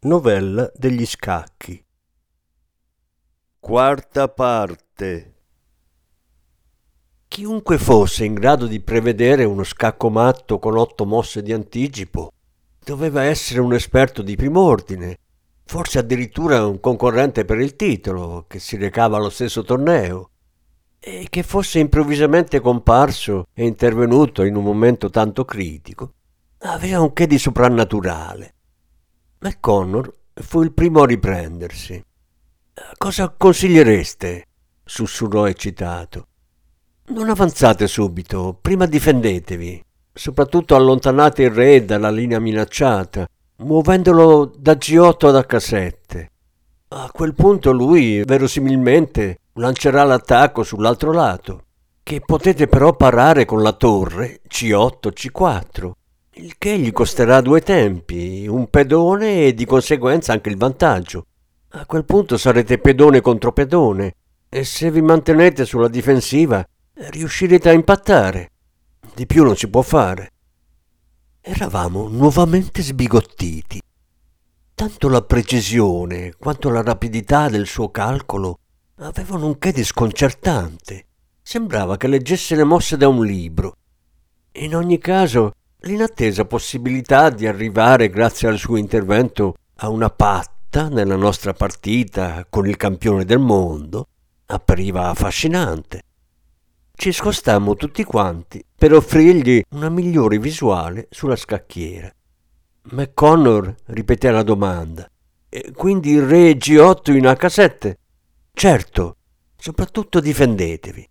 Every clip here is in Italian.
Novella degli scacchi. Quarta parte. Chiunque fosse in grado di prevedere uno scacco matto con otto mosse di anticipo doveva essere un esperto di primo ordine, forse addirittura un concorrente per il titolo, che si recava allo stesso torneo, e che fosse improvvisamente comparso e intervenuto in un momento tanto critico, aveva un che di soprannaturale McConnor fu il primo a riprendersi. Cosa consigliereste? sussurrò eccitato. Non avanzate subito, prima difendetevi. Soprattutto allontanate il re dalla linea minacciata, muovendolo da G8 ad H7. A quel punto lui, verosimilmente, lancerà l'attacco sull'altro lato, che potete però parare con la torre C8-C4 il che gli costerà due tempi, un pedone e di conseguenza anche il vantaggio. A quel punto sarete pedone contro pedone e se vi mantenete sulla difensiva riuscirete a impattare. Di più non si può fare. Eravamo nuovamente sbigottiti. Tanto la precisione quanto la rapidità del suo calcolo avevano un che di sconcertante. Sembrava che leggesse le mosse da un libro. In ogni caso l'inattesa possibilità di arrivare grazie al suo intervento a una patta nella nostra partita con il campione del mondo appariva affascinante. Ci scostammo tutti quanti per offrirgli una migliore visuale sulla scacchiera. McConnor ripeté la domanda. E quindi il re G8 in H7? Certo, soprattutto difendetevi.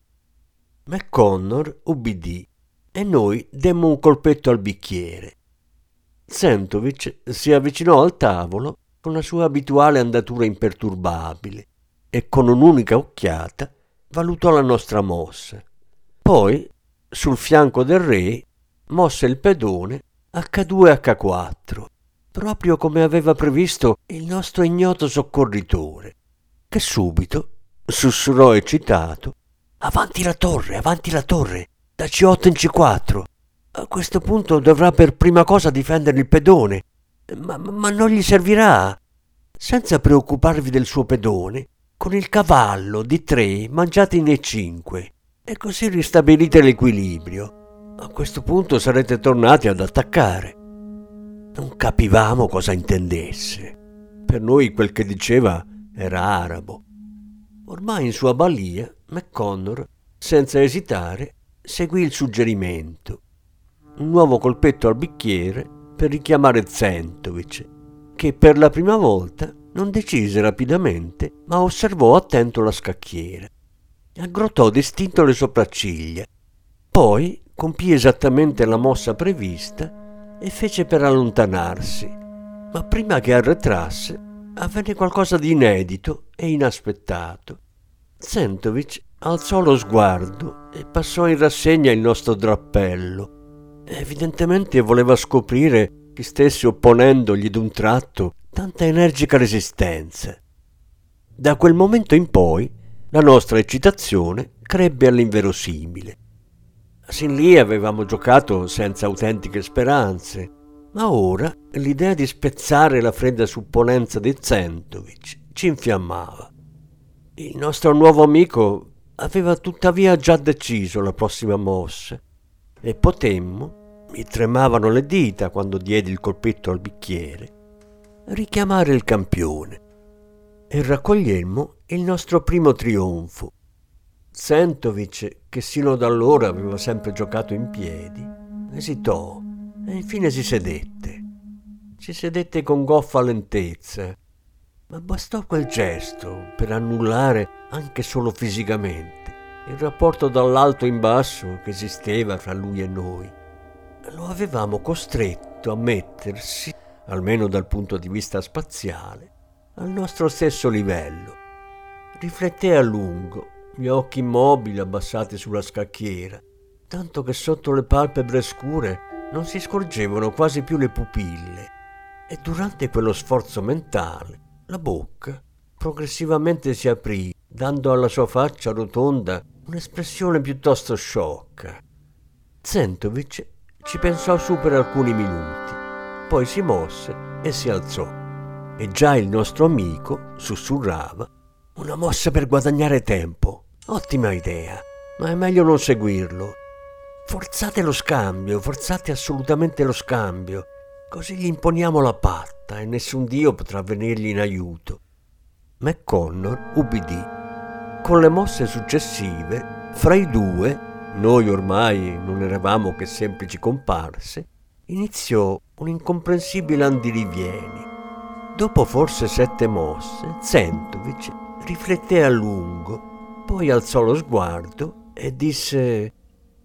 McConnor ubbidì e noi demmo un colpetto al bicchiere. Sentovic si avvicinò al tavolo con la sua abituale andatura imperturbabile e con un'unica occhiata valutò la nostra mossa. Poi, sul fianco del re, mosse il pedone H2H4, proprio come aveva previsto il nostro ignoto soccorritore, che subito sussurrò eccitato Avanti la torre, avanti la torre, da C8 in C4. A questo punto dovrà per prima cosa difendere il pedone, ma, ma non gli servirà. Senza preoccuparvi del suo pedone, con il cavallo di 3 mangiate in E5 e così ristabilite l'equilibrio. A questo punto sarete tornati ad attaccare. Non capivamo cosa intendesse. Per noi quel che diceva era arabo. Ormai in sua balia, McConnor, senza esitare, seguì il suggerimento. Un nuovo colpetto al bicchiere per richiamare Zentovic, che per la prima volta non decise rapidamente, ma osservò attento la scacchiera. Aggrottò distinto le sopracciglia. Poi compì esattamente la mossa prevista e fece per allontanarsi. Ma prima che arretrasse, avvenne qualcosa di inedito e inaspettato. Zentovic alzò lo sguardo e passò in rassegna il nostro drappello. Evidentemente voleva scoprire chi stesse opponendogli d'un tratto tanta energica resistenza. Da quel momento in poi la nostra eccitazione crebbe all'inverosimile. Sin lì avevamo giocato senza autentiche speranze, ma ora l'idea di spezzare la fredda supponenza di Zentovic ci infiammava. Il nostro nuovo amico aveva tuttavia già deciso la prossima mossa e potemmo, mi tremavano le dita quando diedi il colpetto al bicchiere, richiamare il campione e raccogliemmo il nostro primo trionfo. Sentovic, che sino ad allora aveva sempre giocato in piedi, esitò e infine si sedette. Si sedette con goffa lentezza ma bastò quel gesto per annullare anche solo fisicamente il rapporto dall'alto in basso che esisteva fra lui e noi. Lo avevamo costretto a mettersi, almeno dal punto di vista spaziale, al nostro stesso livello. Rifletté a lungo, gli occhi immobili abbassati sulla scacchiera, tanto che sotto le palpebre scure non si scorgevano quasi più le pupille. E durante quello sforzo mentale, la bocca progressivamente si aprì, dando alla sua faccia rotonda un'espressione piuttosto sciocca. Zentovic ci pensò su per alcuni minuti, poi si mosse e si alzò. E già il nostro amico sussurrava: Una mossa per guadagnare tempo. Ottima idea, ma è meglio non seguirlo. Forzate lo scambio, forzate assolutamente lo scambio, così gli imponiamo la patta e nessun dio potrà venirgli in aiuto. McConnor ubbidì. Con le mosse successive, fra i due, noi ormai non eravamo che semplici comparse, iniziò un incomprensibile andirivieni. Dopo forse sette mosse, Zentovic rifletté a lungo, poi alzò lo sguardo e disse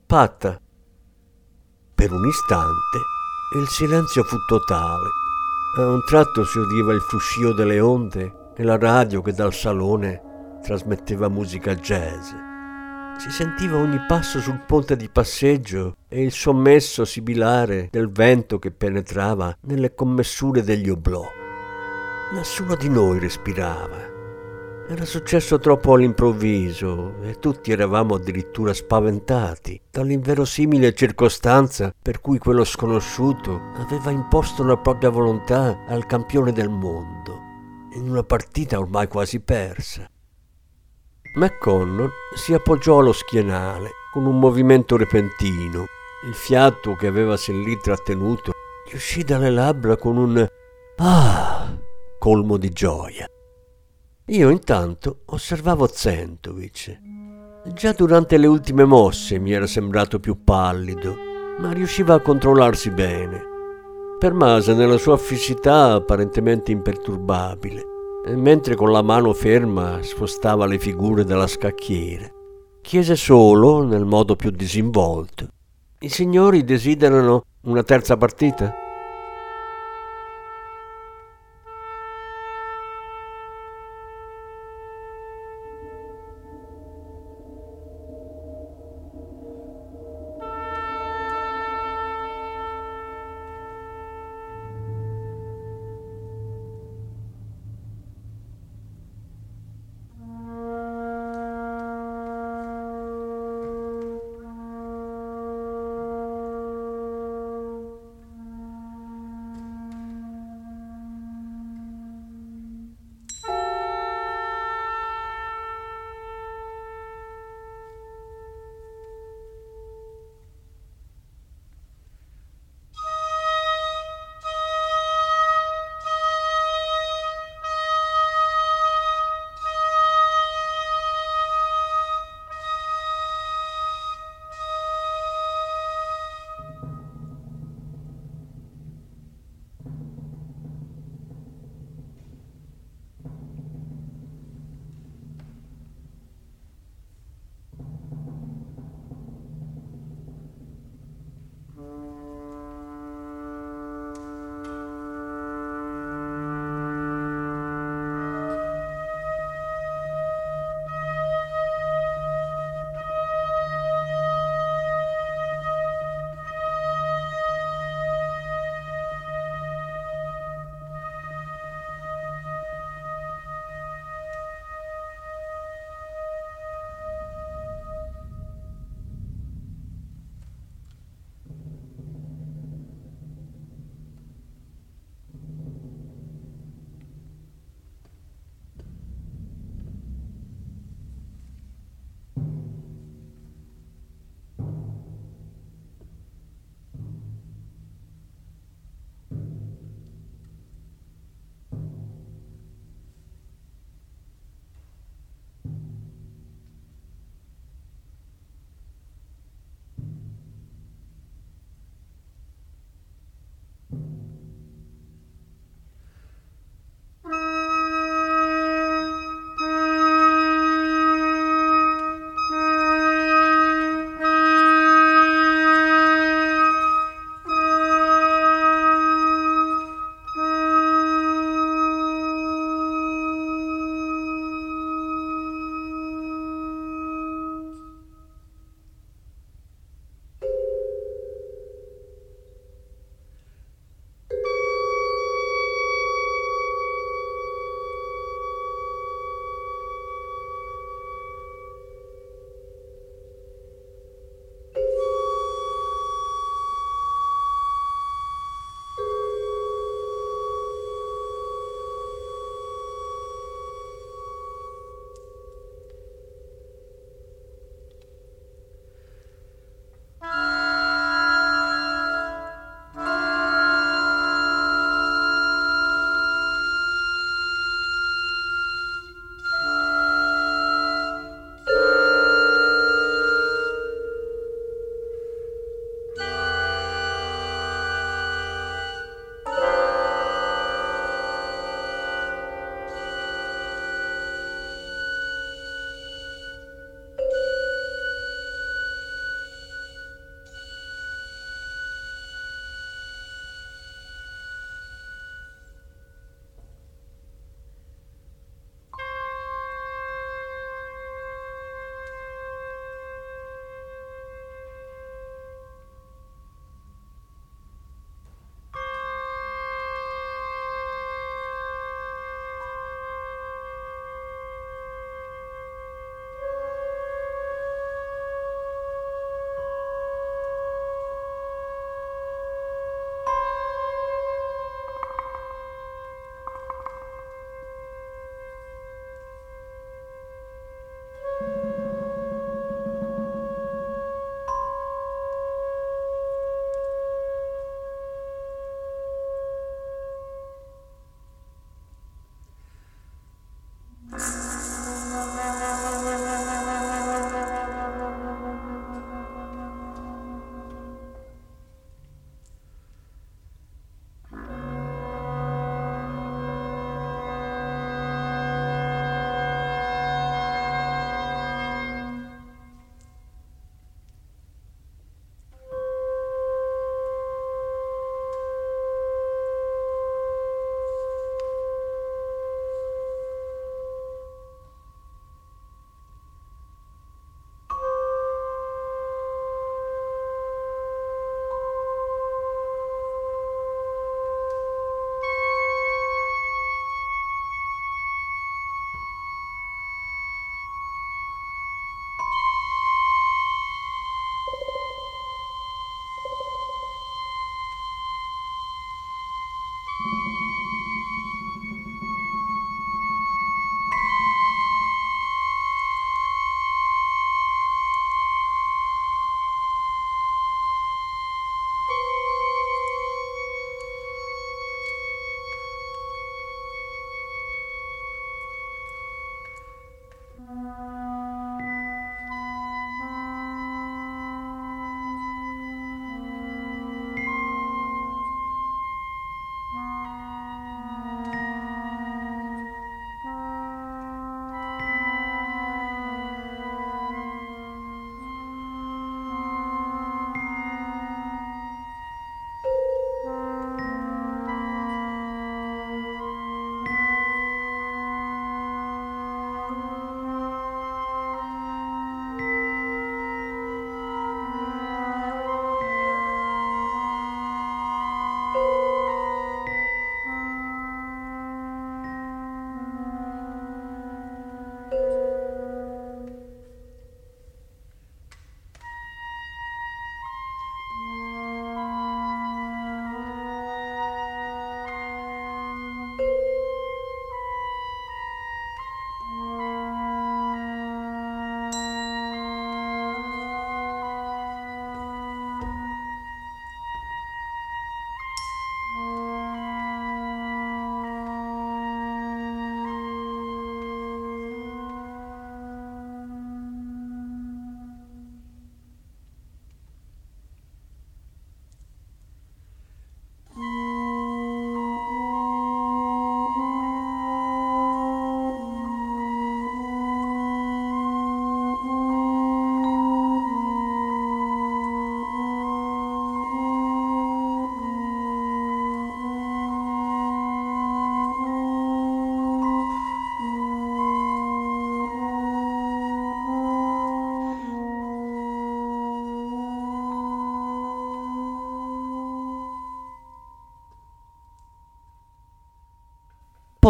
Patta. Per un istante il silenzio fu totale. A un tratto si udiva il fruscio delle onde e la radio che dal salone trasmetteva musica jazz. Si sentiva ogni passo sul ponte di passeggio e il sommesso sibilare del vento che penetrava nelle commessure degli oblò. Nessuno di noi respirava. Era successo troppo all'improvviso e tutti eravamo addirittura spaventati dall'inverosimile circostanza per cui quello sconosciuto aveva imposto la propria volontà al campione del mondo in una partita ormai quasi persa. McConnell si appoggiò allo schienale con un movimento repentino. Il fiato che aveva sin lì trattenuto gli uscì dalle labbra con un ah colmo di gioia. Io intanto osservavo Zentovic. Già durante le ultime mosse mi era sembrato più pallido, ma riusciva a controllarsi bene permase nella sua fisicità apparentemente imperturbabile, mentre con la mano ferma spostava le figure della scacchiera. Chiese solo, nel modo più disinvolto, i signori desiderano una terza partita?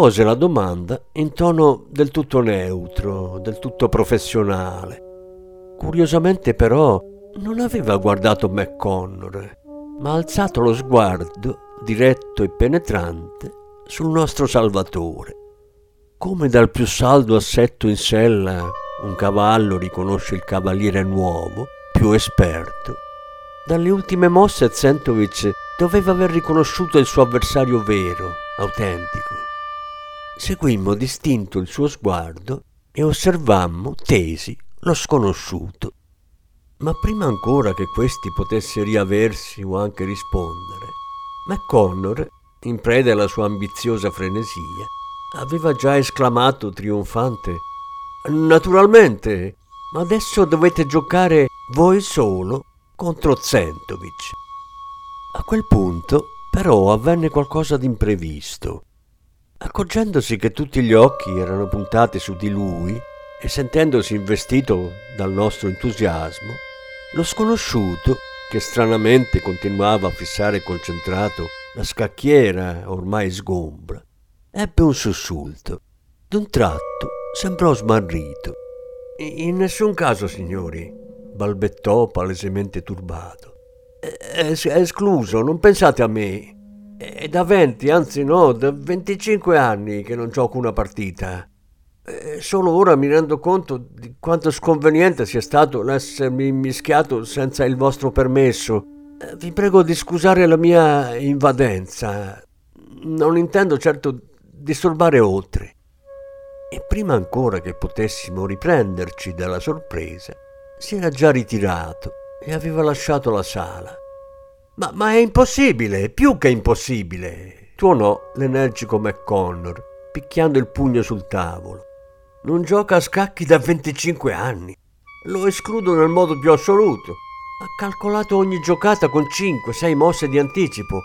Pose la domanda in tono del tutto neutro, del tutto professionale. Curiosamente però non aveva guardato McConnor, ma alzato lo sguardo, diretto e penetrante, sul nostro Salvatore. Come dal più saldo assetto in sella un cavallo riconosce il cavaliere nuovo, più esperto, dalle ultime mosse Zentovic doveva aver riconosciuto il suo avversario vero, autentico. Seguimmo distinto il suo sguardo e osservammo, tesi, lo sconosciuto. Ma prima ancora che questi potesse riaversi o anche rispondere, McConnor, in preda alla sua ambiziosa frenesia, aveva già esclamato trionfante Naturalmente, ma adesso dovete giocare voi solo contro Zentovic. A quel punto, però, avvenne qualcosa di imprevisto. Accorgendosi che tutti gli occhi erano puntati su di lui e sentendosi investito dal nostro entusiasmo, lo sconosciuto, che stranamente continuava a fissare concentrato la scacchiera ormai sgombra, ebbe un sussulto. D'un tratto sembrò smarrito. In nessun caso, signori, balbettò palesemente turbato. È, escluso, non pensate a me. È da 20, anzi no, da 25 anni che non gioco una partita. E solo ora mi rendo conto di quanto sconveniente sia stato l'essermi immischiato senza il vostro permesso. Vi prego di scusare la mia invadenza. Non intendo certo disturbare oltre. E prima ancora che potessimo riprenderci dalla sorpresa, si era già ritirato e aveva lasciato la sala. Ma, ma è impossibile, più che impossibile, tuonò l'energico McConnor, picchiando il pugno sul tavolo. Non gioca a scacchi da 25 anni. Lo escludo nel modo più assoluto. Ha calcolato ogni giocata con 5-6 mosse di anticipo.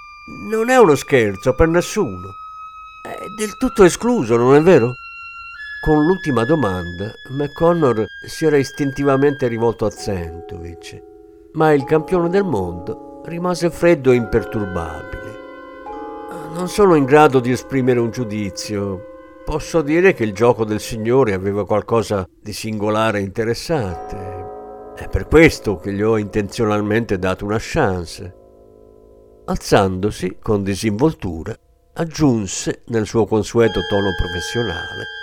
Non è uno scherzo per nessuno. È del tutto escluso, non è vero? Con l'ultima domanda, McConnor si era istintivamente rivolto a Zentovic, ma il campione del mondo rimase freddo e imperturbabile. Non sono in grado di esprimere un giudizio. Posso dire che il gioco del Signore aveva qualcosa di singolare e interessante. È per questo che gli ho intenzionalmente dato una chance. Alzandosi con disinvoltura, aggiunse nel suo consueto tono professionale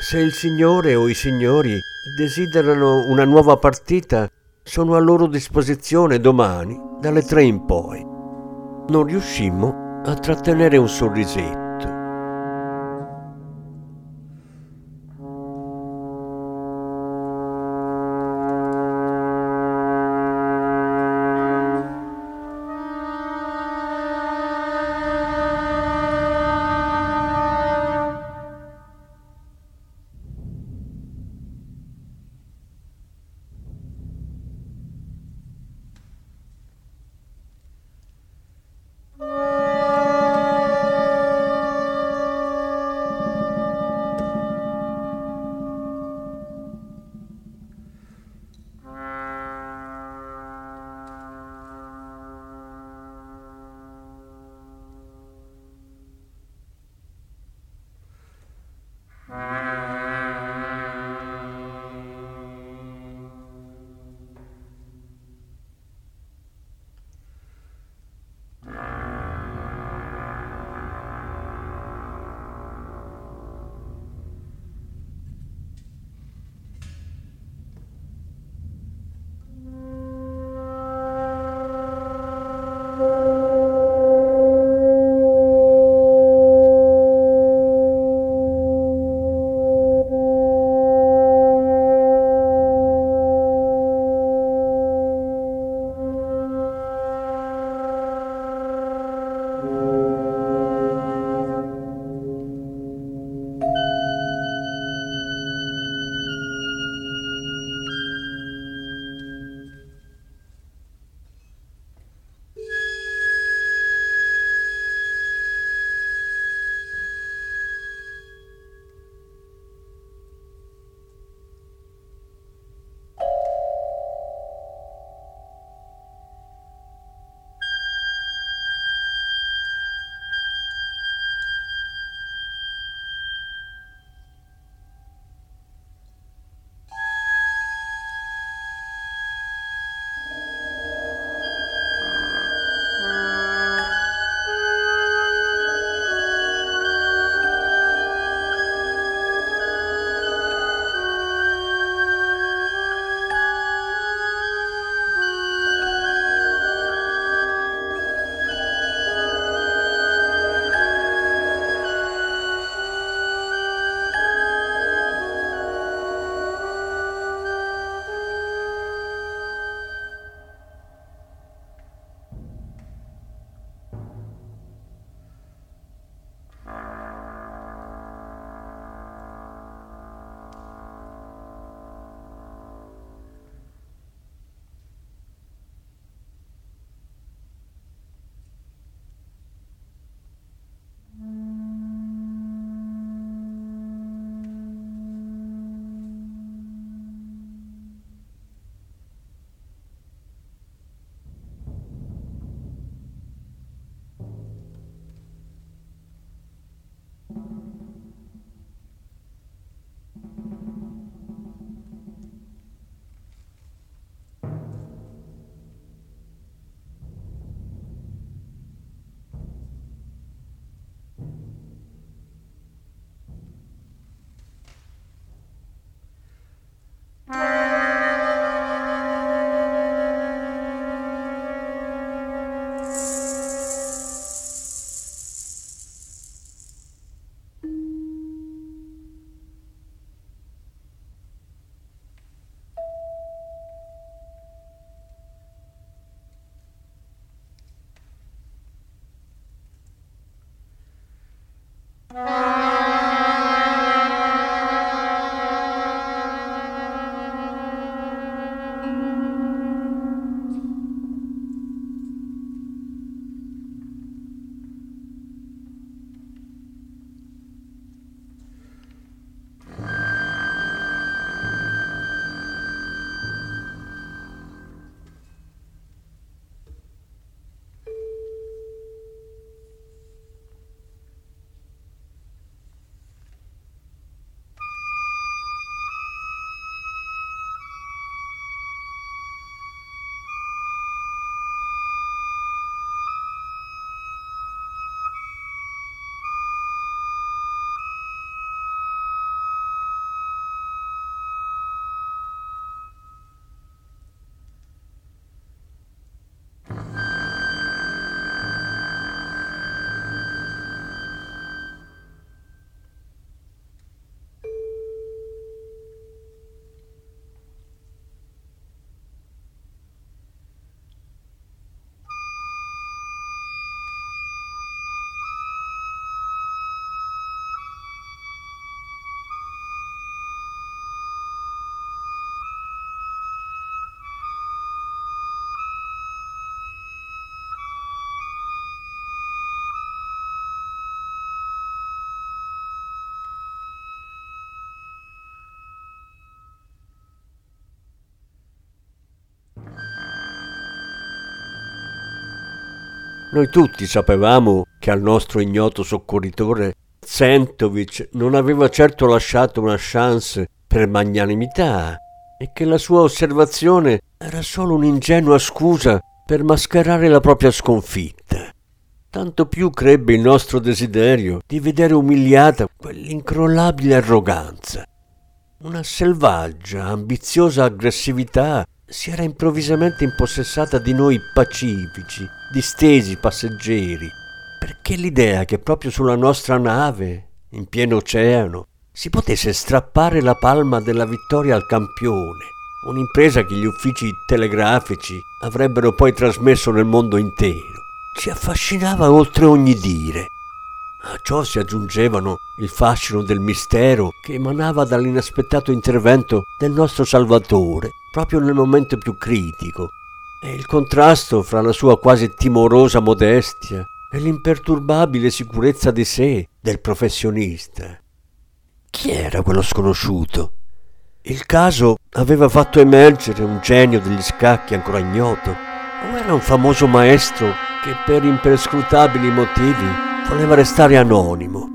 se il Signore o i signori desiderano una nuova partita, sono a loro disposizione domani dalle tre in poi. Non riuscimmo a trattenere un sorrisetto. Noi tutti sapevamo che al nostro ignoto soccorritore Zentovic non aveva certo lasciato una chance per magnanimità e che la sua osservazione era solo un'ingenua scusa per mascherare la propria sconfitta. Tanto più crebbe il nostro desiderio di vedere umiliata quell'incrollabile arroganza. Una selvaggia, ambiziosa aggressività si era improvvisamente impossessata di noi pacifici, distesi passeggeri, perché l'idea che proprio sulla nostra nave, in pieno oceano, si potesse strappare la palma della vittoria al campione, un'impresa che gli uffici telegrafici avrebbero poi trasmesso nel mondo intero, ci affascinava oltre ogni dire. A ciò si aggiungevano il fascino del mistero che emanava dall'inaspettato intervento del nostro Salvatore, proprio nel momento più critico, e il contrasto fra la sua quasi timorosa modestia e l'imperturbabile sicurezza di sé del professionista. Chi era quello sconosciuto? Il caso aveva fatto emergere un genio degli scacchi ancora ignoto, o era un famoso maestro che per imperscrutabili motivi voleva restare anonimo?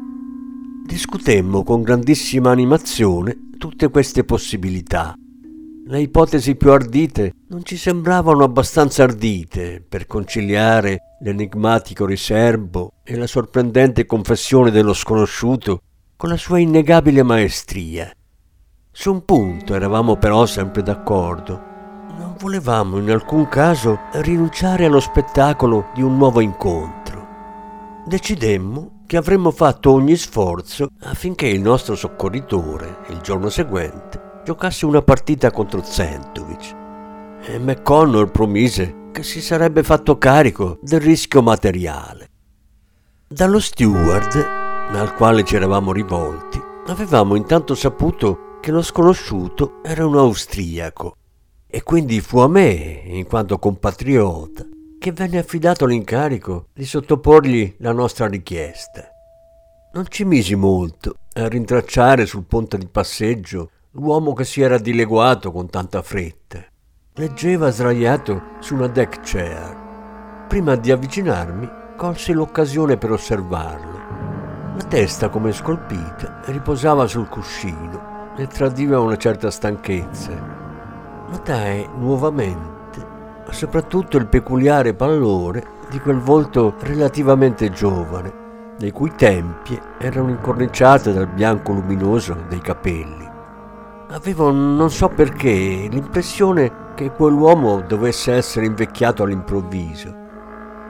Discutemmo con grandissima animazione tutte queste possibilità. Le ipotesi più ardite non ci sembravano abbastanza ardite per conciliare l'enigmatico riservo e la sorprendente confessione dello sconosciuto con la sua innegabile maestria. Su un punto eravamo però sempre d'accordo. Non volevamo in alcun caso rinunciare allo spettacolo di un nuovo incontro. Decidemmo che avremmo fatto ogni sforzo affinché il nostro soccorritore, il giorno seguente, giocasse una partita contro Zentovic. E McConnell promise che si sarebbe fatto carico del rischio materiale. Dallo steward al quale ci eravamo rivolti, avevamo intanto saputo che lo sconosciuto era un austriaco e quindi fu a me, in quanto compatriota, che venne affidato l'incarico di sottoporgli la nostra richiesta. Non ci misi molto a rintracciare sul ponte di passeggio l'uomo che si era dileguato con tanta fretta. Leggeva sdraiato su una deck chair. Prima di avvicinarmi, colsi l'occasione per osservarlo. La testa, come scolpita, riposava sul cuscino e tradiva una certa stanchezza. Notai nuovamente, soprattutto il peculiare pallore di quel volto relativamente giovane, le cui tempie erano incorniciate dal bianco luminoso dei capelli. Avevo, non so perché, l'impressione che quell'uomo dovesse essere invecchiato all'improvviso.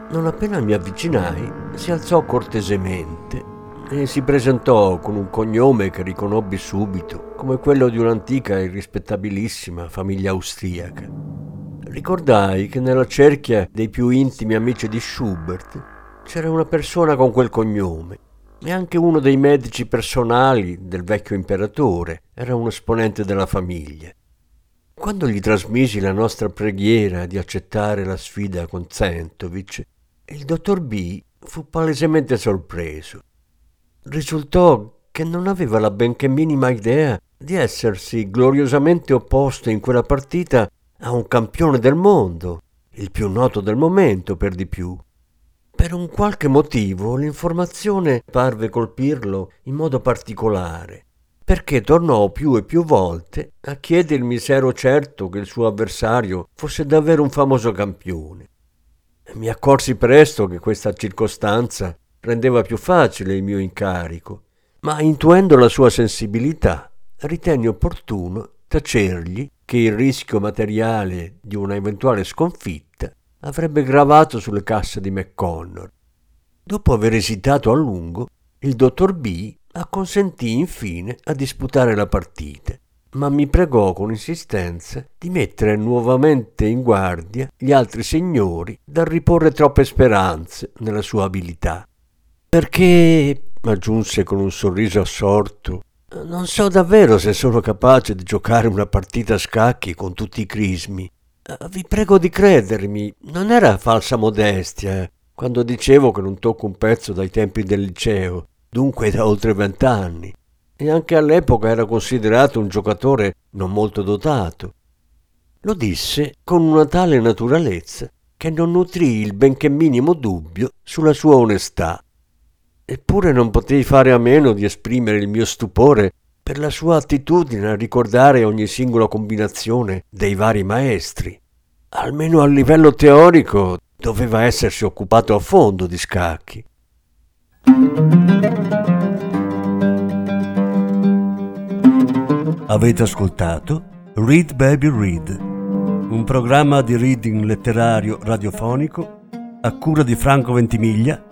Non appena mi avvicinai, si alzò cortesemente e si presentò con un cognome che riconobbi subito come quello di un'antica e rispettabilissima famiglia austriaca. Ricordai che nella cerchia dei più intimi amici di Schubert c'era una persona con quel cognome e anche uno dei medici personali del vecchio imperatore era un esponente della famiglia. Quando gli trasmisi la nostra preghiera di accettare la sfida con Zentovic, il dottor B fu palesemente sorpreso risultò che non aveva la benché minima idea di essersi gloriosamente opposto in quella partita a un campione del mondo, il più noto del momento per di più. Per un qualche motivo l'informazione parve colpirlo in modo particolare, perché tornò più e più volte a chiedermi se ero certo che il suo avversario fosse davvero un famoso campione. Mi accorsi presto che questa circostanza rendeva più facile il mio incarico, ma intuendo la sua sensibilità, ritenni opportuno tacergli che il rischio materiale di una eventuale sconfitta avrebbe gravato sulle casse di McConnor. Dopo aver esitato a lungo, il dottor B acconsentì infine a disputare la partita, ma mi pregò con insistenza di mettere nuovamente in guardia gli altri signori dal riporre troppe speranze nella sua abilità. Perché, aggiunse con un sorriso assorto, non so davvero se sono capace di giocare una partita a scacchi con tutti i crismi. Vi prego di credermi, non era falsa modestia quando dicevo che non tocco un pezzo dai tempi del liceo, dunque da oltre vent'anni, e anche all'epoca era considerato un giocatore non molto dotato. Lo disse con una tale naturalezza che non nutrì il benché minimo dubbio sulla sua onestà. Eppure non potei fare a meno di esprimere il mio stupore per la sua attitudine a ricordare ogni singola combinazione dei vari maestri. Almeno a livello teorico doveva essersi occupato a fondo di scacchi. Avete ascoltato Read Baby Read, un programma di reading letterario radiofonico a cura di Franco Ventimiglia